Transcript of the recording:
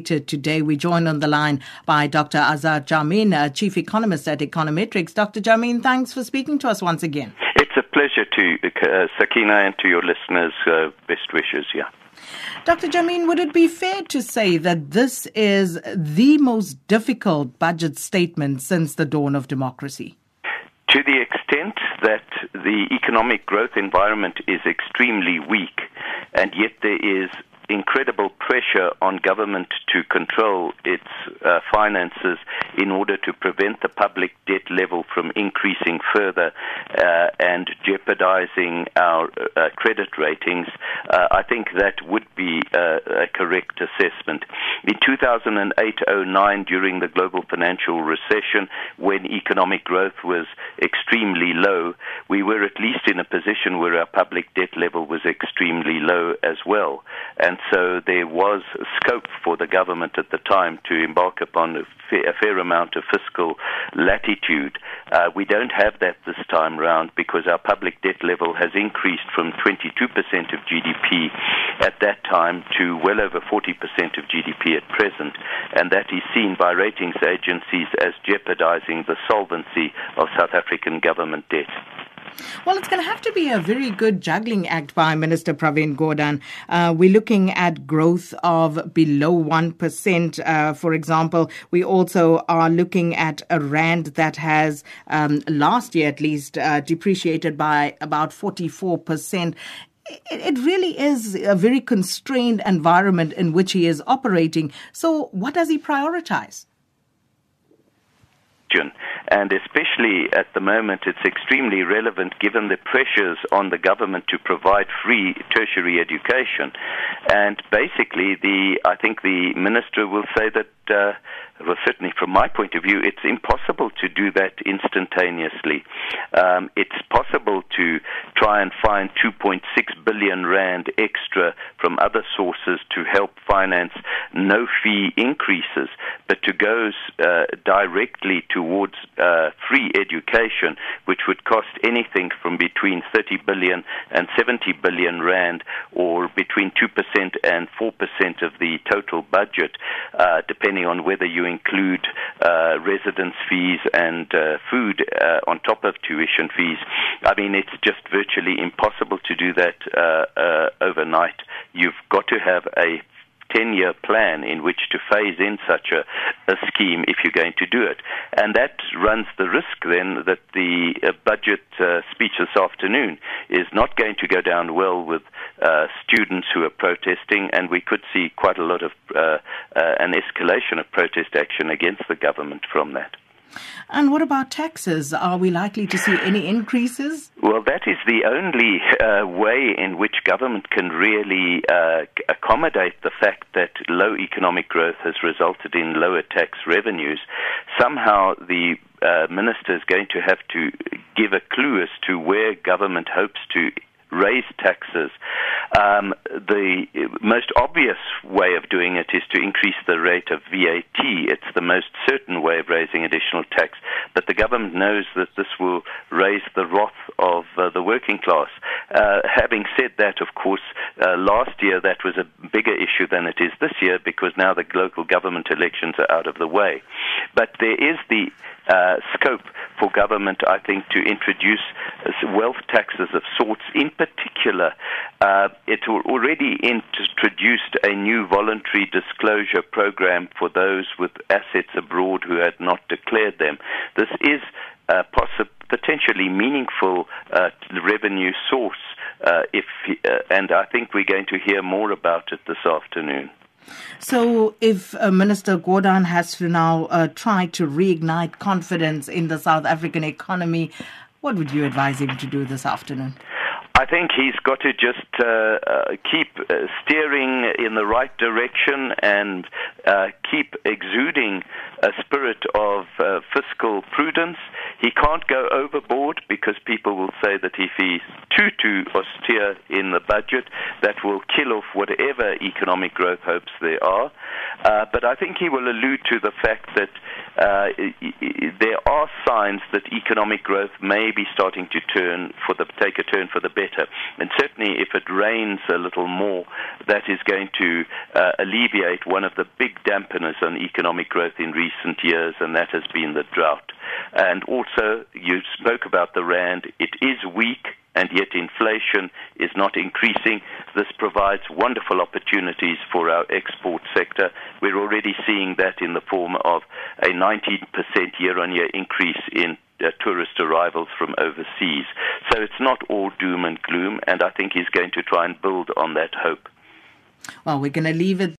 Today, we join on the line by Dr. Azar Jammine, uh, Chief Economist at Econometrix. Dr. Jammine, thanks for speaking to us once again. It's a pleasure to uh, Sakina and to your listeners. Uh, best wishes, yeah. Dr. Jammine, would it be fair to say that this is the most difficult budget statement since the dawn of democracy? To the extent that the economic growth environment is extremely weak, and yet there is incredible pressure on government to control its uh, finances in order to prevent the public debt level from increasing further uh, and jeopardizing our uh, credit ratings, uh, I think that would be uh, a correct assessment. In 2008-09, during the global financial recession, when economic growth was extremely low, we were at least in a position where our public debt level was extremely low as well. And so there was scope for the government at the time to embark upon a fair, fair amount of fiscal latitude. Uh, we don't have that this time round because our public debt level has increased from 22% of GDP at that time to well over 40% of GDP at present, and that is seen by ratings agencies as jeopardizing the solvency of South African government debt. Well, it's going to have to be a very good juggling act by Minister Pravin Gordhan. Uh, we're looking at growth of below 1%. Uh, for example, we also are looking at a rand that has, um, last year at least, uh, depreciated by about 44% it really is a very constrained environment in which he is operating. So, what does he prioritize? And especially at the moment, it's extremely relevant given the pressures on the government to provide free tertiary education. And basically, the I think the minister will say that uh, well, certainly from my point of view, it's impossible to do that instantaneously. Um, it's possible to try and find 2.6 billion rand extra from other sources to help finance no fee increases, but to go uh, directly towards uh, free education, which would cost anything from between 30 billion and 70 billion rand, or between 2% and 4% of the total budget, uh, depending on whether you include uh, residence fees and uh, food uh, on top of tuition fees. I mean, it's just virtually impossible to do that overnight. You've got to have a 10 year plan in which to phase in such a, a, scheme if you're going to do it. And that runs the risk then that the uh, budget uh, speech this afternoon is not going to go down well with uh, students who are protesting, and we could see quite a lot of uh, uh, an escalation of protest action against the government from that. And what about taxes? Are we likely to see any increases? Well, that is the only uh, way in which government can really uh, accommodate the fact that low economic growth has resulted in lower tax revenues. Somehow the uh, minister is going to have to give a clue as to where government hopes to raise taxes. Um, the most obvious way of doing it is to increase the rate of VAT. It's the most certain way of raising additional tax, but the government knows that this will raise the wrath of uh, the working class. Uh, having said that, of course, uh, last year that was a bigger issue than it is this year because now the local government elections are out of the way. But there is the uh, scope for government, I think, to introduce uh, wealth taxes of sorts. In particular, uh, it already introduced a new voluntary disclosure program for those with assets abroad who had not declared them. This is a possi- potentially meaningful uh, revenue source. Uh, if uh, and I think we're going to hear more about it this afternoon. So, if uh, Minister Gordhan has to now uh, try to reignite confidence in the South African economy, what would you advise him to do this afternoon? I think he's got to just uh, uh, keep uh, steering in the right direction and uh, keep exuding a spirit of uh, fiscal prudence. He can't go overboard because people will say that if he's too too austere in the budget, that will kill off whatever economic growth hopes there are. Uh, but I think he will allude to the fact that uh, there are signs that economic growth may be starting to turn for the take a turn for the better, and certainly if it rains a little more, that is going to uh, alleviate one of the big dampeners on economic growth in recent years, and that has been the drought. And also, you spoke about the rand; it is weak and yet inflation is not increasing. This provides wonderful opportunities for our export sector. We're already seeing that in the form of a 19% year on year increase in uh, tourist arrivals from overseas. So it's not all doom and gloom, and I think he's going to try and build on that hope. Well, we're going to leave it